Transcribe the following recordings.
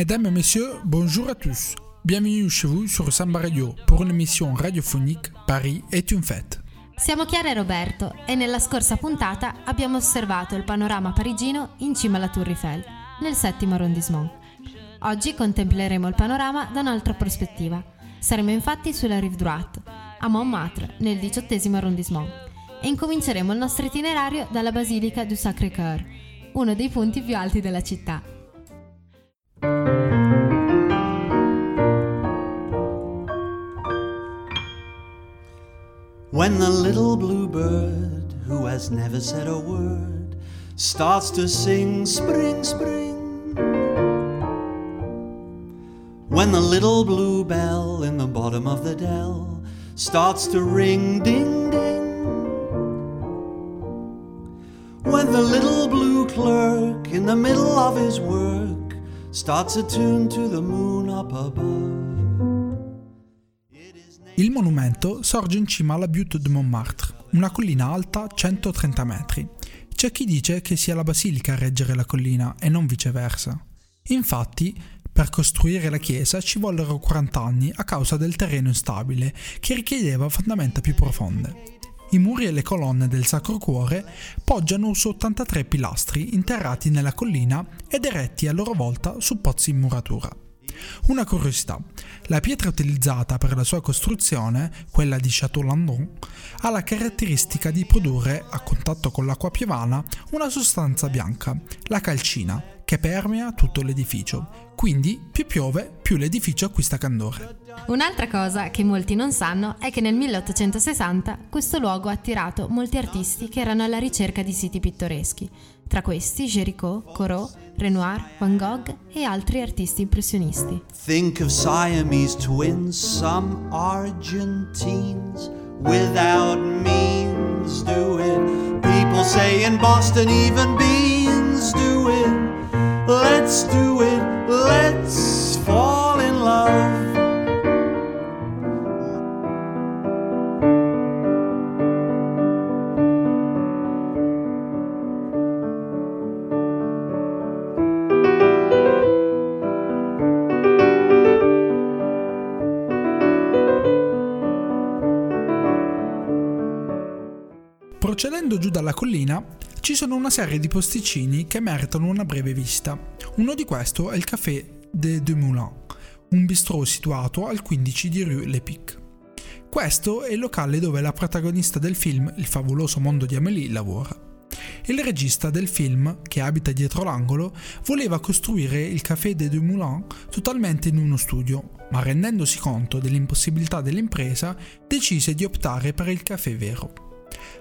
Mesdames et messieurs, bonjour à tous. Bienvenue chez vous sur Samba Radio pour une émission radiophonique Paris est une fête. Siamo Chiara e Roberto e nella scorsa puntata abbiamo osservato il panorama parigino in cima alla Tour Eiffel, nel settimo arrondissement. Oggi contempleremo il panorama da un'altra prospettiva. Saremo infatti sulla rive droite, a Montmartre, nel diciottesimo arrondissement, e incominceremo il nostro itinerario dalla Basilica du Sacré-Cœur, uno dei punti più alti della città. When the little bluebird, who has never said a word, starts to sing spring, spring. When the little bluebell in the bottom of the dell starts to ring ding, ding. When the little blue clerk in the middle of his work starts a tune to the moon up above. Il monumento sorge in cima alla Butte de Montmartre, una collina alta 130 metri. C'è chi dice che sia la basilica a reggere la collina e non viceversa. Infatti, per costruire la chiesa ci vollero 40 anni a causa del terreno instabile che richiedeva fondamenta più profonde. I muri e le colonne del Sacro Cuore poggiano su 83 pilastri interrati nella collina ed eretti a loro volta su pozzi in muratura. Una curiosità, la pietra utilizzata per la sua costruzione, quella di Château Landon, ha la caratteristica di produrre, a contatto con l'acqua piovana, una sostanza bianca, la calcina, che permea tutto l'edificio. Quindi più piove, più l'edificio acquista candore. Un'altra cosa che molti non sanno è che nel 1860 questo luogo ha attirato molti artisti che erano alla ricerca di siti pittoreschi, tra questi Géricault, Corot, Renoir, Van Gogh e altri artisti impressionisti. Think of Siamese twins, some Argentines without means do it. People say in Boston even beans do it. Let's do it, let's fall in love. Procedendo giù dalla collina ci sono una serie di posticini che meritano una breve vista. Uno di questi è il Café des Deux Moulins, un bistrò situato al 15 di Rue Le Pic. Questo è il locale dove la protagonista del film Il favoloso mondo di Amélie lavora. Il regista del film, che abita dietro l'angolo, voleva costruire il Café des Deux Moulins totalmente in uno studio, ma rendendosi conto dell'impossibilità dell'impresa, decise di optare per il caffè vero.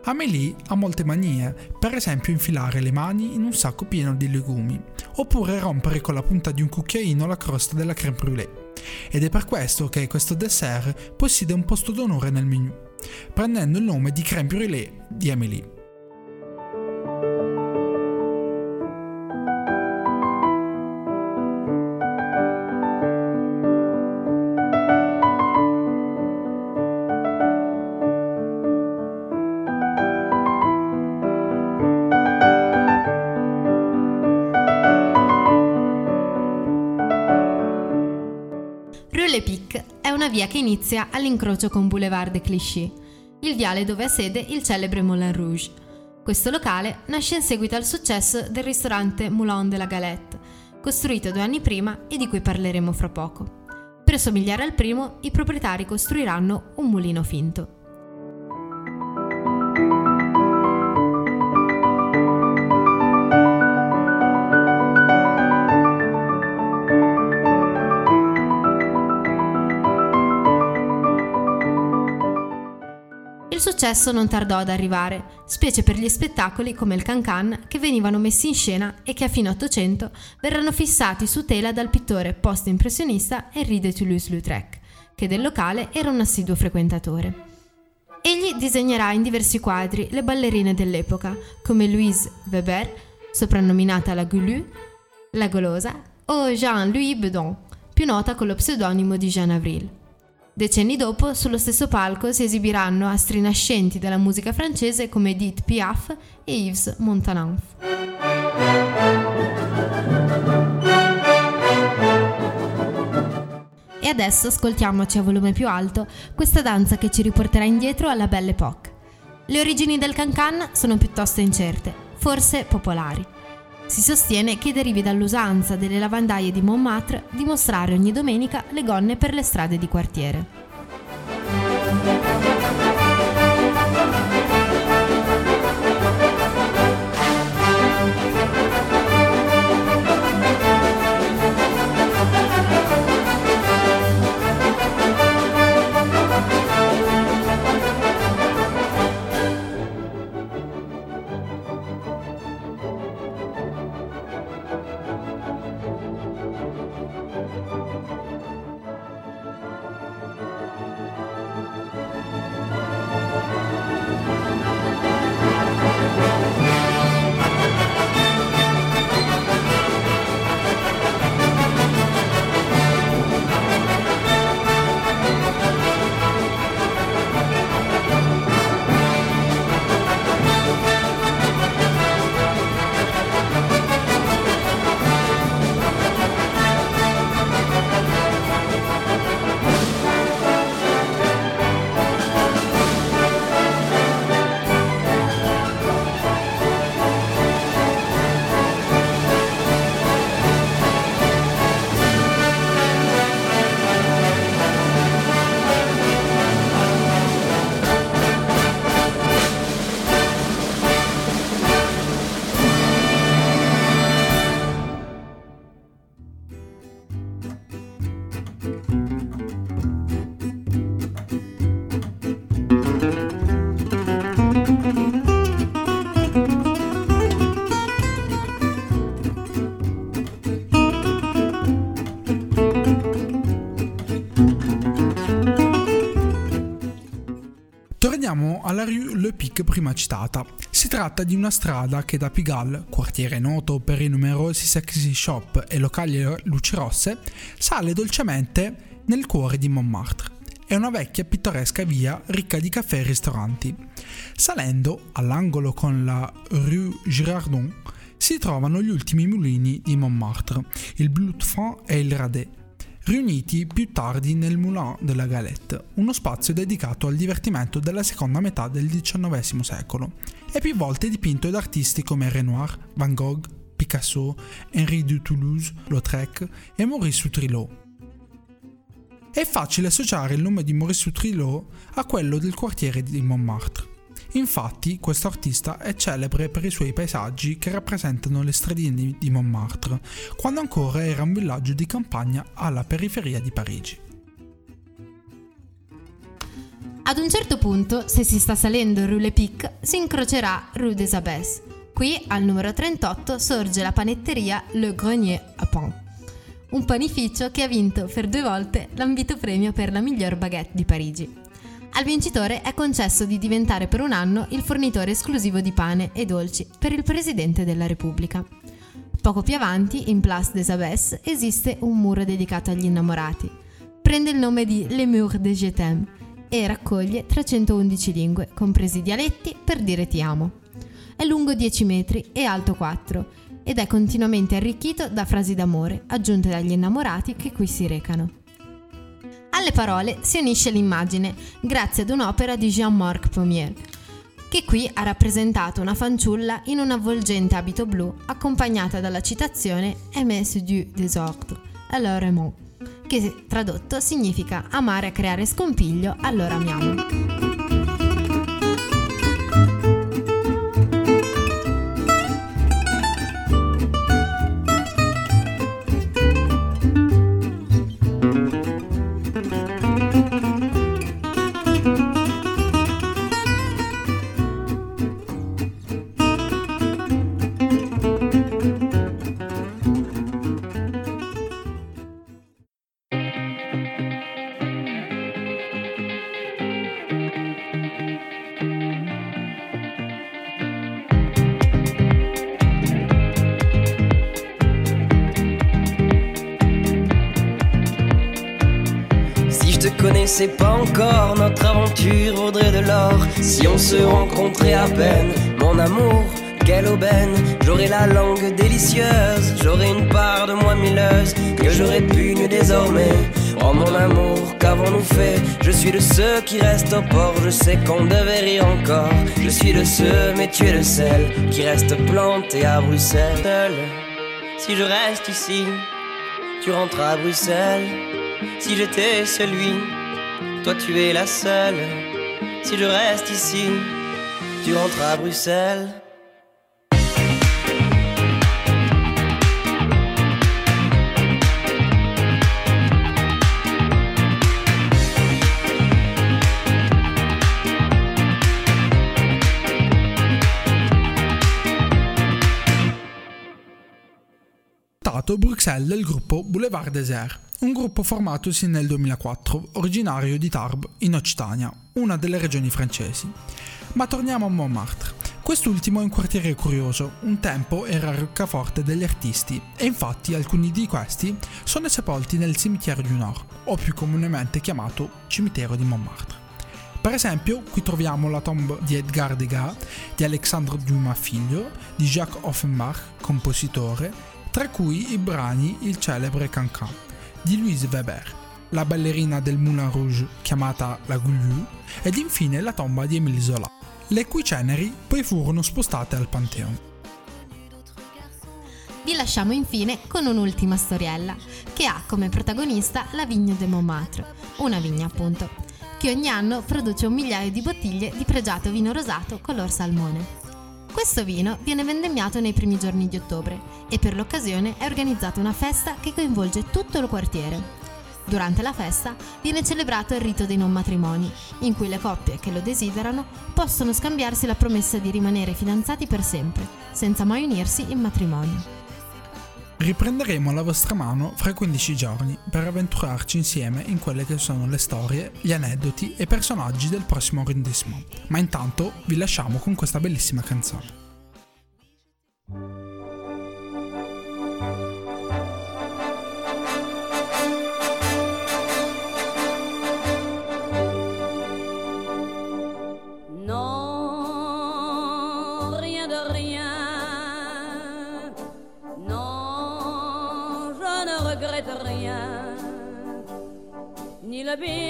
Amélie ha molte manie, per esempio infilare le mani in un sacco pieno di legumi, oppure rompere con la punta di un cucchiaino la crosta della crème brûlée. Ed è per questo che questo dessert possiede un posto d'onore nel menu, prendendo il nome di crème brûlée di Amélie. Via che inizia all'incrocio con Boulevard de Clichy, il viale dove ha sede il celebre Moulin Rouge. Questo locale nasce in seguito al successo del ristorante Moulin de la Galette, costruito due anni prima e di cui parleremo fra poco. Per somigliare al primo, i proprietari costruiranno un mulino finto. Successo non tardò ad arrivare, specie per gli spettacoli come il Cancan che venivano messi in scena e che a fine Ottocento verranno fissati su tela dal pittore post-impressionista Henri de Toulouse-Lautrec, che del locale era un assiduo frequentatore. Egli disegnerà in diversi quadri le ballerine dell'epoca, come Louise Weber, soprannominata la Goulue, la Golosa, o Jean-Louis Bedon, più nota con lo pseudonimo di Jean Avril. Decenni dopo, sullo stesso palco si esibiranno astri nascenti della musica francese come Edith Piaf e Yves Montand. E adesso ascoltiamoci a volume più alto questa danza che ci riporterà indietro alla Belle Époque. Le origini del cancan sono piuttosto incerte, forse popolari. Si sostiene che derivi dall'usanza delle lavandaie di Montmartre di mostrare ogni domenica le gonne per le strade di quartiere. Le Pic prima citata. Si tratta di una strada che da Pigalle, quartiere noto per i numerosi sexy shop e locali luci rosse, sale dolcemente nel cuore di Montmartre. È una vecchia pittoresca via ricca di caffè e ristoranti. Salendo, all'angolo con la rue Girardon, si trovano gli ultimi mulini di Montmartre, il Bleu et il Radet, riuniti più tardi nel Moulin de la Galette, uno spazio dedicato al divertimento della seconda metà del XIX secolo, e più volte dipinto da artisti come Renoir, Van Gogh, Picasso, Henri de Toulouse-Lautrec e Maurice Utrilot. È facile associare il nome di Maurice Utrilot a quello del quartiere di Montmartre. Infatti, questo artista è celebre per i suoi paesaggi che rappresentano le stradine di Montmartre, quando ancora era un villaggio di campagna alla periferia di Parigi. Ad un certo punto, se si sta salendo Rue Le Pic, si incrocerà Rue des Abbesses. Qui, al numero 38, sorge la panetteria Le Grenier à Pain, un panificio che ha vinto per due volte l'ambito premio per la miglior baguette di Parigi. Al vincitore è concesso di diventare per un anno il fornitore esclusivo di pane e dolci per il Presidente della Repubblica. Poco più avanti, in Place des Abbesses, esiste un muro dedicato agli innamorati. Prende il nome di Le Mur de Je e raccoglie 311 lingue, compresi dialetti, per dire ti amo. È lungo 10 metri e alto 4 ed è continuamente arricchito da frasi d'amore aggiunte dagli innamorati che qui si recano. Alle parole si unisce l'immagine, grazie ad un'opera di Jean-Marc Pommier, che qui ha rappresentato una fanciulla in un avvolgente abito blu accompagnata dalla citazione Aimé du désordre, alors aimons, che tradotto significa amare a creare scompiglio, allora amiamo. Connaissais pas encore, notre aventure vaudrait de l'or. Si on se rencontrait à peine, mon amour, quelle aubaine. J'aurais la langue délicieuse, j'aurais une part de moi milleuse que j'aurais pu désormais. Oh mon amour, qu'avons-nous fait? Je suis de ceux qui restent au port, je sais qu'on devait rire encore. Je suis de ceux, mais tu es de celle qui reste plantée à Bruxelles. Si je reste ici, tu rentres à Bruxelles. Si j'étais celui, toi tu es la seule. Si je reste ici, tu rentres à Bruxelles. Bruxelles del gruppo Boulevard Désert un gruppo formatosi nel 2004, originario di Tarbes, in Occitania, una delle regioni francesi. Ma torniamo a Montmartre. Quest'ultimo è un quartiere curioso, un tempo era roccaforte degli artisti e infatti alcuni di questi sono sepolti nel cimitero du Nord, o più comunemente chiamato cimitero di Montmartre. Per esempio, qui troviamo la tomba di Edgar Degas, di Alexandre Dumas figlio, di Jacques Offenbach, compositore, tra cui i brani il celebre Cancan di Louise Weber, la ballerina del Moulin Rouge chiamata la Goulieu ed infine la tomba di Émile Zola, le cui ceneri poi furono spostate al Pantheon. Vi lasciamo infine con un'ultima storiella, che ha come protagonista la Vigne de Montmartre, una vigna appunto, che ogni anno produce un migliaio di bottiglie di pregiato vino rosato color salmone. Questo vino viene vendemmiato nei primi giorni di ottobre e per l'occasione è organizzata una festa che coinvolge tutto il quartiere. Durante la festa viene celebrato il rito dei non matrimoni, in cui le coppie che lo desiderano possono scambiarsi la promessa di rimanere fidanzati per sempre, senza mai unirsi in matrimonio. Riprenderemo la vostra mano fra 15 giorni per avventurarci insieme in quelle che sono le storie, gli aneddoti e personaggi del prossimo arrondissement. Ma intanto vi lasciamo con questa bellissima canzone. Le bien